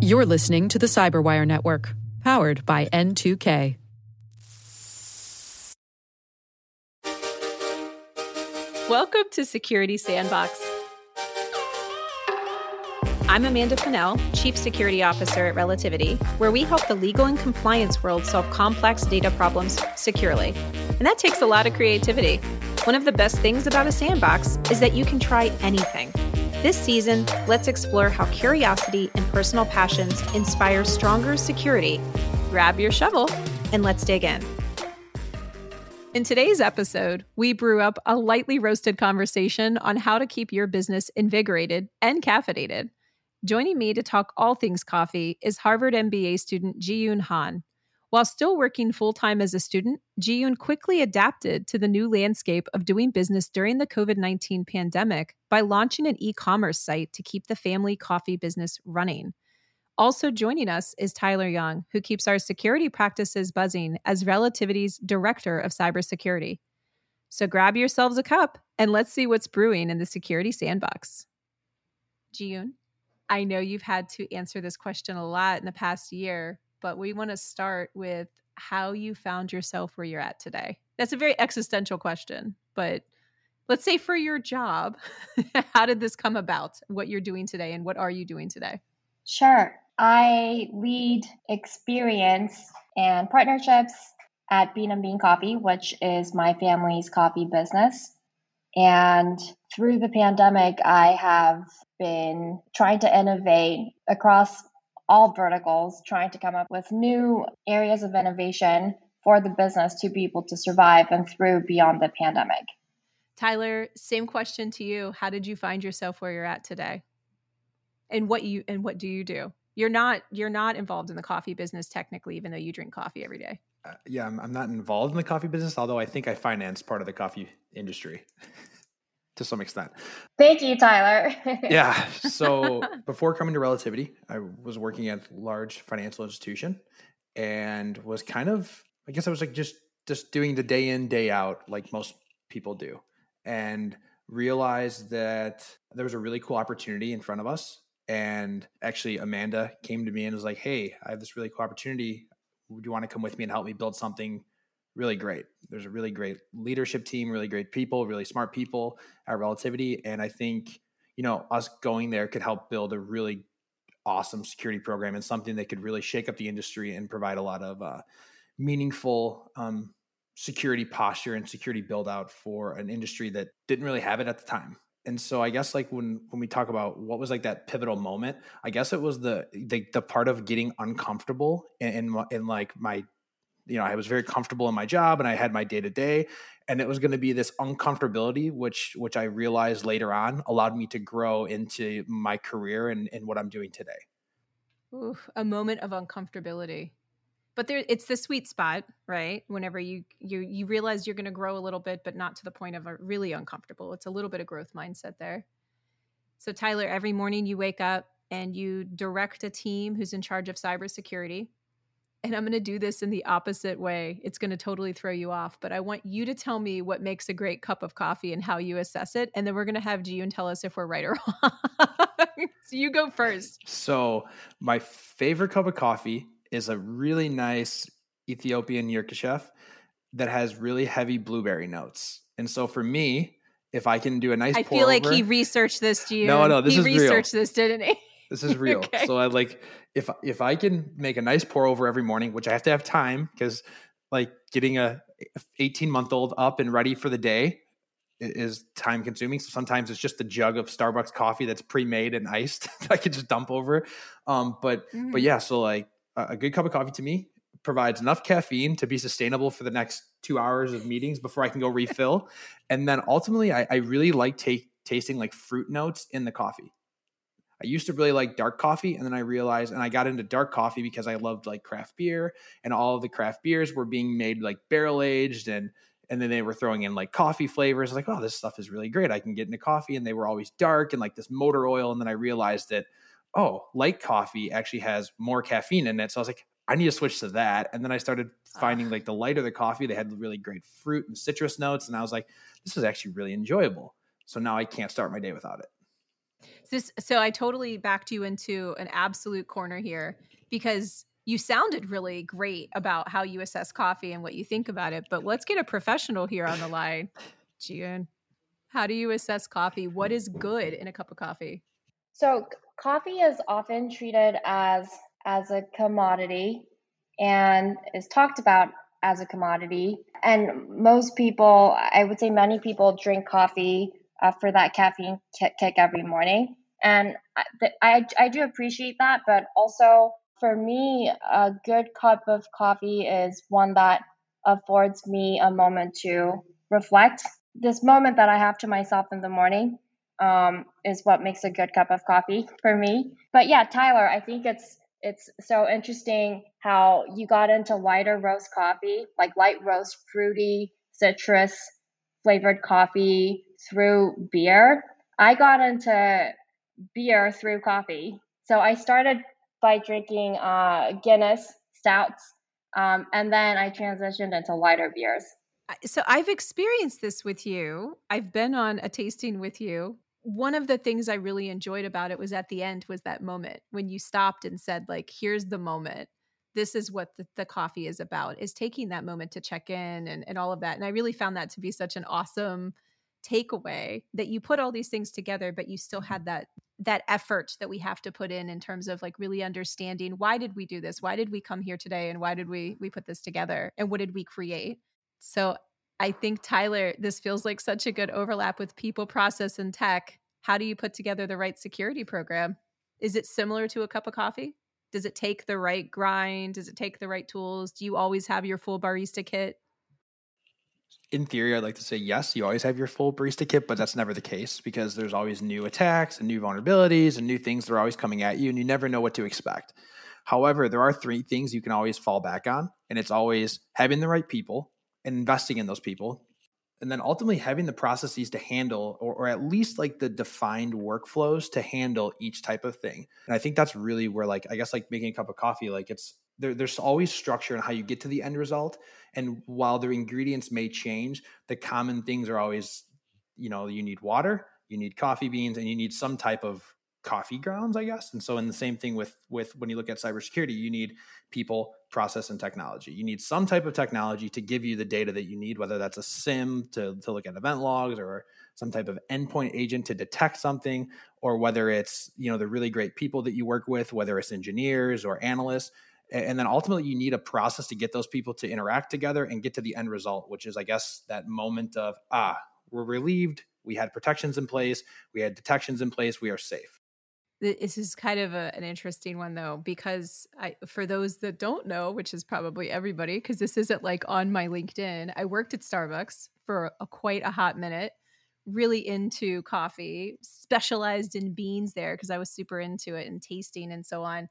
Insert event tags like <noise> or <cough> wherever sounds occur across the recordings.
You're listening to the Cyberwire Network, powered by N2K. Welcome to Security Sandbox. I'm Amanda Fennell, Chief Security Officer at Relativity, where we help the legal and compliance world solve complex data problems securely. And that takes a lot of creativity. One of the best things about a sandbox is that you can try anything. This season, let's explore how curiosity and personal passions inspire stronger security. Grab your shovel and let's dig in. In today's episode, we brew up a lightly roasted conversation on how to keep your business invigorated and caffeinated. Joining me to talk all things coffee is Harvard MBA student Jiyun Han. While still working full time as a student, Jiyun quickly adapted to the new landscape of doing business during the COVID 19 pandemic by launching an e commerce site to keep the family coffee business running. Also joining us is Tyler Young, who keeps our security practices buzzing as Relativity's Director of Cybersecurity. So grab yourselves a cup and let's see what's brewing in the security sandbox. Jiyun, I know you've had to answer this question a lot in the past year, but we want to start with how you found yourself where you're at today. That's a very existential question, but let's say for your job, <laughs> how did this come about? What you're doing today and what are you doing today? Sure. I lead experience and partnerships at Bean and Bean Coffee, which is my family's coffee business. And through the pandemic, I have been trying to innovate across all verticals, trying to come up with new areas of innovation for the business to be able to survive and through beyond the pandemic. Tyler, same question to you. How did you find yourself where you're at today? And what you and what do you do? You're not you're not involved in the coffee business technically even though you drink coffee every day. Uh, yeah, I'm, I'm not involved in the coffee business, although I think I finance part of the coffee industry <laughs> to some extent. Thank you, Tyler. <laughs> yeah. So before coming to Relativity, I was working at a large financial institution and was kind of, I guess I was like just just doing the day in day out like most people do, and realized that there was a really cool opportunity in front of us. And actually, Amanda came to me and was like, "Hey, I have this really cool opportunity. Would you want to come with me and help me build something really great. There's a really great leadership team, really great people, really smart people at Relativity. And I think, you know, us going there could help build a really awesome security program and something that could really shake up the industry and provide a lot of uh, meaningful um, security posture and security build out for an industry that didn't really have it at the time. And so I guess like when when we talk about what was like that pivotal moment, I guess it was the the, the part of getting uncomfortable in, in, in like my you know, I was very comfortable in my job and I had my day to day, and it was going to be this uncomfortability, which which I realized later on allowed me to grow into my career and, and what I'm doing today. Ooh, a moment of uncomfortability, but there, it's the sweet spot, right? Whenever you you you realize you're going to grow a little bit, but not to the point of a really uncomfortable. It's a little bit of growth mindset there. So Tyler, every morning you wake up and you direct a team who's in charge of cybersecurity and I'm going to do this in the opposite way. It's going to totally throw you off, but I want you to tell me what makes a great cup of coffee and how you assess it. And then we're going to have Jiyun tell us if we're right or <laughs> wrong. <laughs> so you go first. So, my favorite cup of coffee is a really nice Ethiopian Yirgacheffe that has really heavy blueberry notes. And so, for me, if I can do a nice, I feel like he researched this. Jiyun. No, no, this he is researched real. this, didn't he? This is <laughs> real. okay. So I like if if I can make a nice pour over every morning, which I have to have time because like getting a 18 month old up and ready for the day is time consuming. So sometimes it's just a jug of Starbucks coffee that's pre made and iced <laughs> that I can just dump over. Um, but mm. but yeah, so like a good cup of coffee to me provides enough caffeine to be sustainable for the next two hours of meetings before I can go refill. and then ultimately, I, I really like take tasting like fruit notes in the coffee. I used to really like dark coffee, and then I realized, and I got into dark coffee because I loved like craft beer, and all of the craft beers were being made like barrel aged, and and then they were throwing in like coffee flavors. I was like, oh, this stuff is really great. I can get into coffee, and they were always dark and like this motor oil. And then I realized that oh, light coffee actually has more caffeine in it. So I was like, I need to switch to that. And then I started finding ah. like the lighter the coffee, they had really great fruit and citrus notes, and I was like, this is actually really enjoyable. So now I can't start my day without it. This, so I totally backed you into an absolute corner here because you sounded really great about how you assess coffee and what you think about it. But let's get a professional here on the line. Jiyun, how do you assess coffee? What is good in a cup of coffee? So coffee is often treated as as a commodity and is talked about as a commodity. And most people, I would say many people drink coffee uh, for that caffeine kick every morning. And I, I, I do appreciate that, but also for me, a good cup of coffee is one that affords me a moment to reflect. This moment that I have to myself in the morning um, is what makes a good cup of coffee for me. But yeah, Tyler, I think it's it's so interesting how you got into lighter roast coffee, like light roast, fruity, citrus flavored coffee through beer. I got into beer through coffee. So I started by drinking uh, Guinness stouts, um, and then I transitioned into lighter beers. So I've experienced this with you. I've been on a tasting with you one of the things I really enjoyed about it was at the end was that moment when you stopped and said like here's the moment this is what the, the, coffee is about is taking that moment to check in and, and all of that and i really found that to be such an awesome takeaway that you put all these things together but you still had that that effort that we have to put in in terms of like really understanding why did we do this why did we come here today and why did we we put this together and what did we create so I think, Tyler, this feels like such a good overlap with people, process, and tech. How do you put together the right security program? Is it similar to a cup of coffee? Does it take the right grind? Does it take the right tools? Do you always have your full barista kit? In theory, I'd like to say yes, you always have your full barista kit, but that's never the case because there's always new attacks and new vulnerabilities and new things that are always coming at you, and you never know what to expect. However, there are three things you can always fall back on, and it's always having the right people, and investing in those people and then ultimately having the processes to handle or, or, at least like the defined workflows to handle each type of thing and i think that's really where like i guess like making a cup of coffee like it's there, there's always structure in how you get to the end result and while the ingredients may change the common things are always you know you need water you need coffee beans and you need some type of coffee grounds, I guess. And so, in the same thing with with when you look at cybersecurity, you need people, process, and technology. You need some type of technology to give you the data that you need, whether that's a SIEM to to look at event logs or some type of endpoint agent to detect something, or whether it's you know the really great people that you work with, whether it's engineers or analysts. And then ultimately, you need a process to get those people to interact together and get to the end result, which is, I guess, that moment of ah, we're relieved. We had protections in place. We had detections in place. We are safe this is kind of a, an interesting one though because I, for those that don't know which is probably everybody because this isn't like on my linkedin i worked at starbucks for a, quite a hot minute really into coffee specialized in beans there because i was super into it and tasting and so on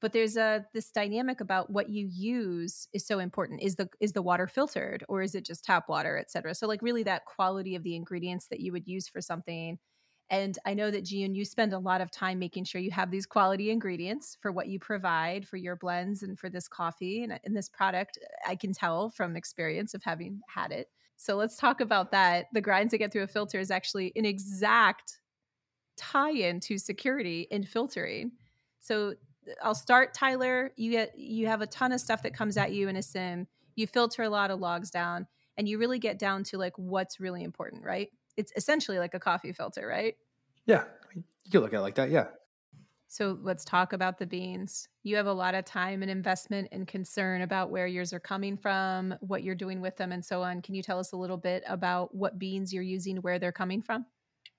but there's a this dynamic about what you use is so important is the is the water filtered or is it just tap water et cetera so like really that quality of the ingredients that you would use for something and I know that Jiyun, you spend a lot of time making sure you have these quality ingredients for what you provide for your blends and for this coffee and in this product. I can tell from experience of having had it. So let's talk about that. The grinds that get through a filter is actually an exact tie-in to security in filtering. So I'll start, Tyler. You get you have a ton of stuff that comes at you in a SIEM. You filter a lot of logs down, and you really get down to like what's really important, right? it's essentially like a coffee filter, right? Yeah, you can look at it like that. Yeah. So let's talk about the beans. You have a lot of time and investment and concern about where yours are coming from, what you're doing with them, and so on. Can you tell us a little bit about what beans you're using, where they're coming from?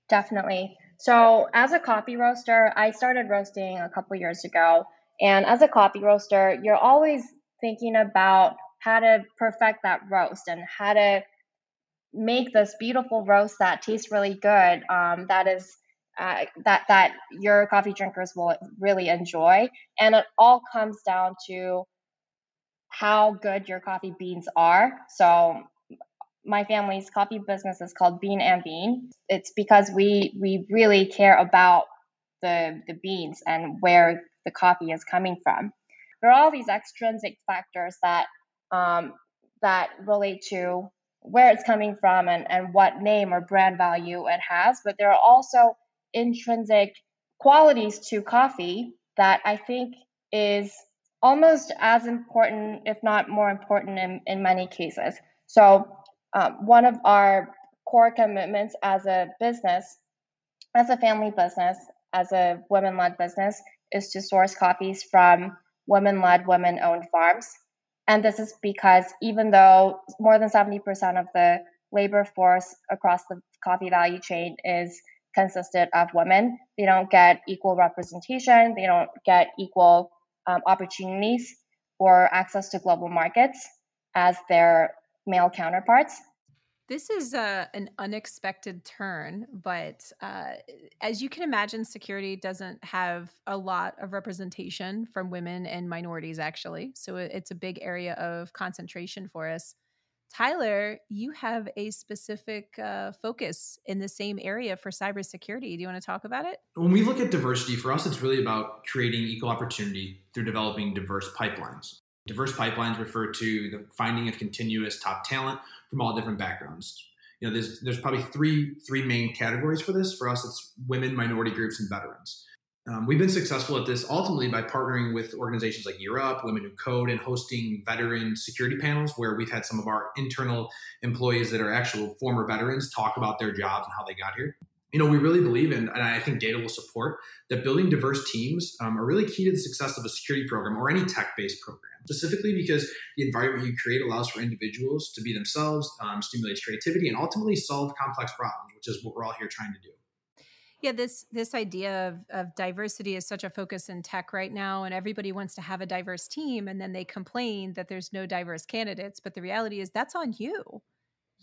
Definitely. So, as a coffee roaster, I started roasting a couple years ago. And as a coffee roaster, you're always thinking about how to perfect that roast and how to make this beautiful roast that tastes really good. Um, that is uh, that that your coffee drinkers will really enjoy, and it all comes down to how good your coffee beans are. So my family's coffee business is called Bean and Bean. It's because we we really care about the the beans and where the coffee is coming from. There are all these extrinsic factors that um, that relate to where it's coming from and, and what name or brand value it has. But there are also intrinsic qualities to coffee that I think is almost as important, if not more important, in, in many cases. So, um, one of our core commitments as a business, as a family business, as a women led business, is to source coffees from women led, women owned farms. And this is because even though more than 70% of the labor force across the coffee value chain is consisted of women, they don't get equal representation, they don't get equal um, opportunities or access to global markets as their male counterparts. This is uh, an unexpected turn, but uh, as you can imagine, security doesn't have a lot of representation from women and minorities, actually. So it's a big area of concentration for us. Tyler, you have a specific uh, focus in the same area for cybersecurity. Do you want to talk about it? When we look at diversity, for us, it's really about creating equal opportunity through developing diverse pipelines. Diverse pipelines refer to the finding of continuous top talent from all different backgrounds. You know, there's there's probably three three main categories for this. For us, it's women, minority groups, and veterans. Um, we've been successful at this ultimately by partnering with organizations like Up, Women Who Code, and hosting veteran security panels where we've had some of our internal employees that are actual former veterans talk about their jobs and how they got here you know, we really believe in, and I think data will support that building diverse teams um, are really key to the success of a security program or any tech-based program. Specifically, because the environment you create allows for individuals to be themselves, um, stimulates creativity, and ultimately solve complex problems, which is what we're all here trying to do. Yeah, this this idea of, of diversity is such a focus in tech right now, and everybody wants to have a diverse team, and then they complain that there's no diverse candidates. But the reality is that's on you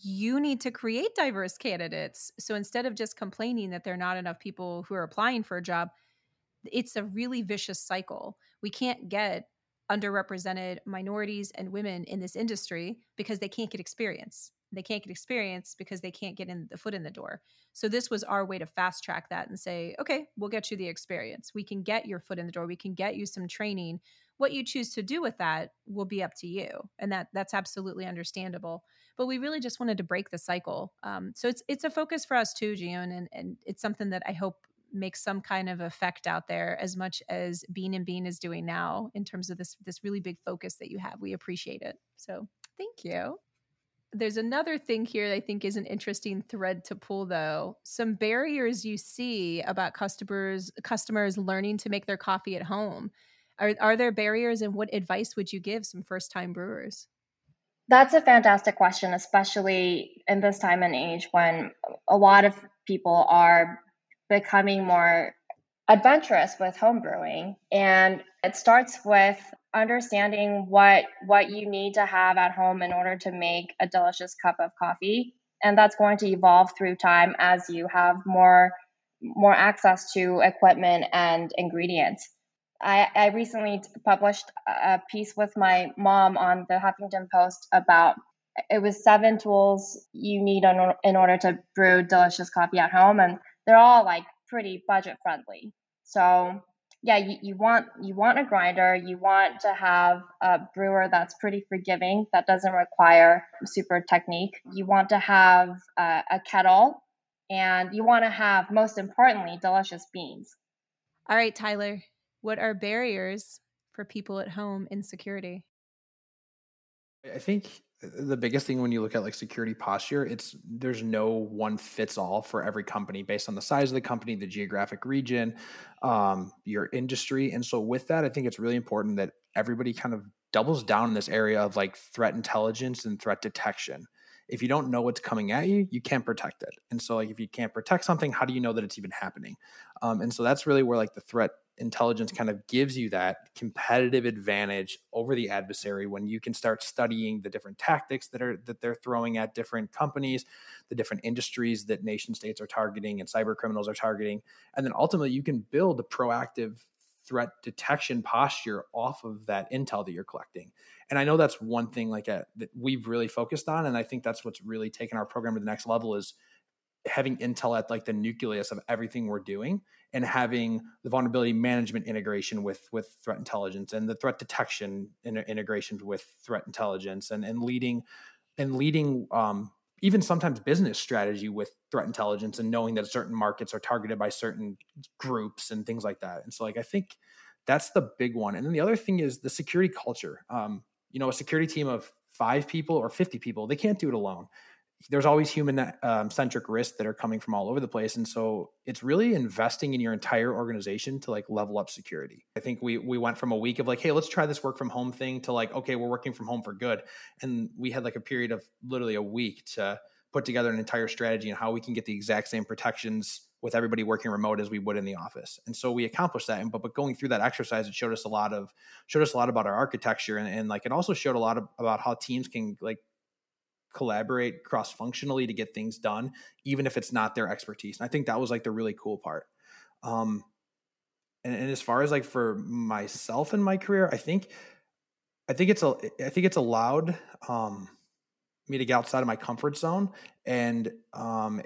you need to create diverse candidates. So instead of just complaining that there are not enough people who are applying for a job, it's a really vicious cycle. We can't get underrepresented minorities and women in this industry because they can't get experience. They can't get experience because they can't get in the foot in the door. So this was our way to fast track that and say, okay, we'll get you the experience. We can get your foot in the door. We can get you some training. What you choose to do with that will be up to you. And that that's absolutely understandable but we really just wanted to break the cycle. Um, so it's it's a focus for us too, Jiyun, and and it's something that I hope makes some kind of effect out there as much as Bean and Bean is doing now in terms of this this really big focus that you have. We appreciate it. So thank you. There's another thing here that I think is an interesting thread to pull though. Some barriers you see about customers customers learning to make their coffee at home. Are, are there barriers and what advice would you give some first time brewers? That's a fantastic question, especially in this time and age when a lot of people are becoming more adventurous with homebrewing. And it starts with understanding what what you need to have at home in order to make a delicious cup of coffee. And that's going to evolve through time as you have more more access to equipment and ingredients. I, I recently published a piece with my mom on the Huffington Post about it was seven tools you need in, order to brew delicious coffee at home, and they're all like pretty budget friendly. So yeah, you, you want you want a grinder, you want to have a brewer that's pretty forgiving, that doesn't require super technique. You want to have a, a kettle, and you want to have most importantly delicious beans. All right, Tyler, what are barriers for people at home in security? I think the biggest thing when you look at like security posture, it's there's no one fits all for every company based on the size of the company, the geographic region, um, your industry. And so with that, I think it's really important that everybody kind of doubles down in this area of like threat intelligence and threat detection. If you don't know what's coming at you, you can't protect it. And so like if you can't protect something, how do you know that it's even happening? Um, and so that's really where like the threat intelligence kind of gives you that competitive advantage over the adversary when you can start studying the different tactics that are that they're throwing at different companies the different industries that nation states are targeting and cyber criminals are targeting. And then ultimately you can build a proactive threat detection posture off of that intel that you're collecting. And i know that's one thing like a, uh, that we've really focused on and i think that's what's really taken our program to the next level is having intel at like the nucleus of everything we're doing and having the vulnerability management integration with with threat intelligence and the threat detection in, integration with threat intelligence and and leading and leading um, even sometimes business strategy with threat intelligence and knowing that certain markets are targeted by certain groups and things like that. And so, like, I think that's the big one. And then the other thing is the security culture. Um, you know, a security team of five people or 50 people, they can't do it alone there's always human um, centric risks that are coming from all over the place. And so it's really investing in your entire organization to like level up security. I think we we went from a week of like hey let's try this work from home thing to like okay we're working from home for good. And we had like a period of literally a week to put together an entire strategy and how we can get the exact same protections with everybody working remote as we would in the office. And so we accomplished that. And but, but going through that exercise it showed us a lot of showed us a lot about our architecture. And, and like it also showed a lot of, about how teams can like collaborate cross functionally to get things done, even if it's not their expertise. And I think that was like the really cool part. Um, and, and as far as like for myself in my career, I think, I think it's a, I think it's allowed um, me to get outside of my comfort zone and um,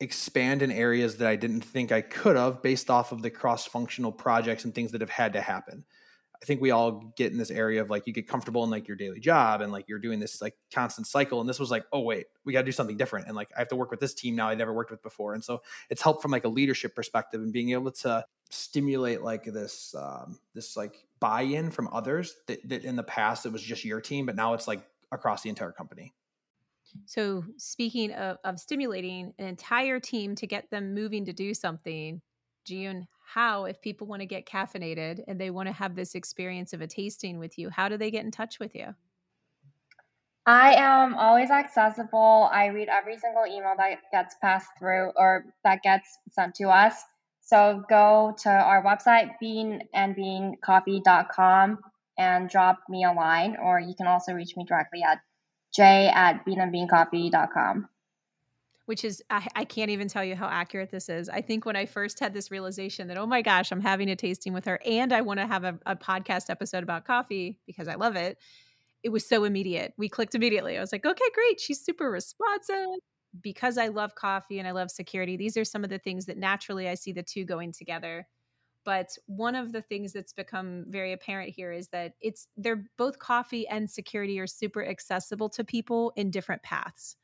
expand in areas that I didn't think I could have based off of the cross functional projects and things that have had to happen. I think we all get in this area of like you get comfortable in like your daily job and like you're doing this like constant cycle. And this was like, oh wait, we got to do something different. And like I have to work with this team now I never worked with before. And so it's helped from like a leadership perspective and being able to stimulate like this um, this like buy-in from others that, that in the past it was just your team, but now it's like across the entire company. So speaking of, of stimulating an entire team to get them moving to do something, Jiyun, how, if people want to get caffeinated and they want to have this experience of a tasting with you, how do they get in touch with you? I am always accessible. I read every single email that gets passed through or that gets sent to us. So go to our website, beanandbeancoffee.com and drop me a line, or you can also reach me directly at j at beanandbeancoffee.com which is I, I, can't even tell you how accurate this is. I think when I first had this realization that oh my gosh, I'm having a tasting with her, and I want to have a, a podcast episode about coffee because I love it. It was so immediate. We clicked immediately. I was like, okay, great. She's super responsive. Because I love coffee and I love security, these are some of the things that naturally I see the two going together. But one of the things that's become very apparent here is that it's they're both coffee and security are super accessible to people in different paths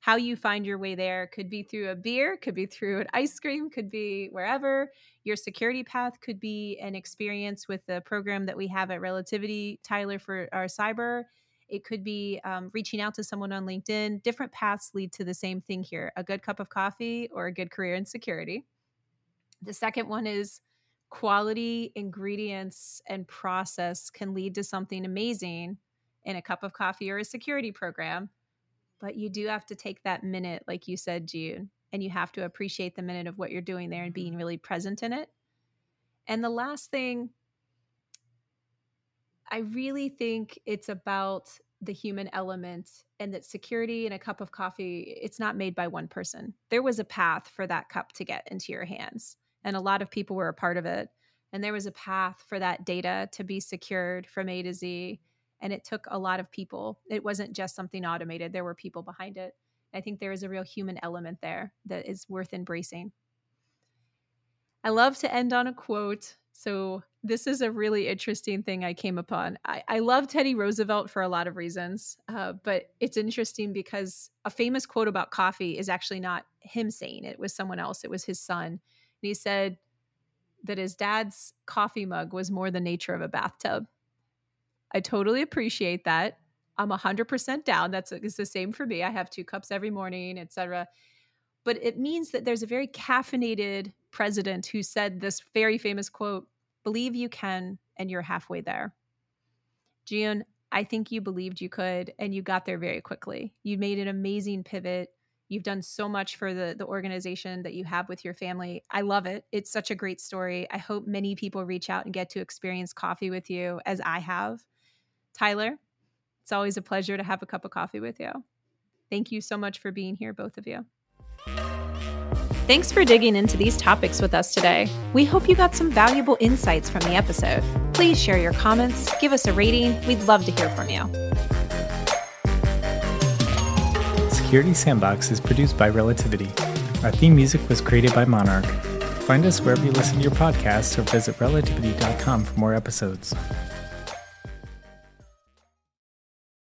how you find your way there could be through a beer, could be through an ice cream, could be wherever. Your security path could be an experience with the program that we have at Relativity, Tyler, for our cyber. It could be um, reaching out to someone on LinkedIn. Different paths lead to the same thing here a good cup of coffee or a good career in security. The second one is quality ingredients and process can lead to something amazing in a cup of coffee or a security program but you do have to take that minute like you said Jiyun and you have to appreciate the minute of what you're doing there and being mm-hmm. really present in it. And the last thing i really think it's about the human element and that security in a cup of coffee it's not made by one person. There was a path for that cup to get into your hands and a lot of people were a part of it. And there was a path for that data to be secured from a to z and it took a lot of people. It wasn't just something automated there were people behind it. I think there is a real human element there that is worth embracing. I love to end on a quote so this is a really interesting thing i came upon. I, I love teddy roosevelt for a lot of reasons uh, but it's interesting because a famous quote about coffee is actually not him saying it, it was someone else it was his son. And he said that his dad's coffee mug was more the nature of a bathtub I totally appreciate that. I'm 100% down. That's it's the same for me. I have two cups every morning, etc. But it means that there's a very caffeinated president who said this very famous quote, "Believe you can and you're halfway there." Jiyun, I think you believed you could and you got there very quickly. You made an amazing pivot. You've done so much for the the organization that you have with your family. I love it. It's such a great story. I hope many people reach out and get to experience coffee with you as I have. Tyler, it's always a pleasure to have a cup of coffee with you. Thank you so much for being here, both of you. Thanks for digging into these topics with us today. We hope you got some valuable insights from the episode. Please share your comments, give us a rating. We'd love to hear from you. Security Sandbox is produced by Relativity. Our theme music was created by Monarch. Find us wherever you listen to your podcasts or visit relativity.com for more episodes.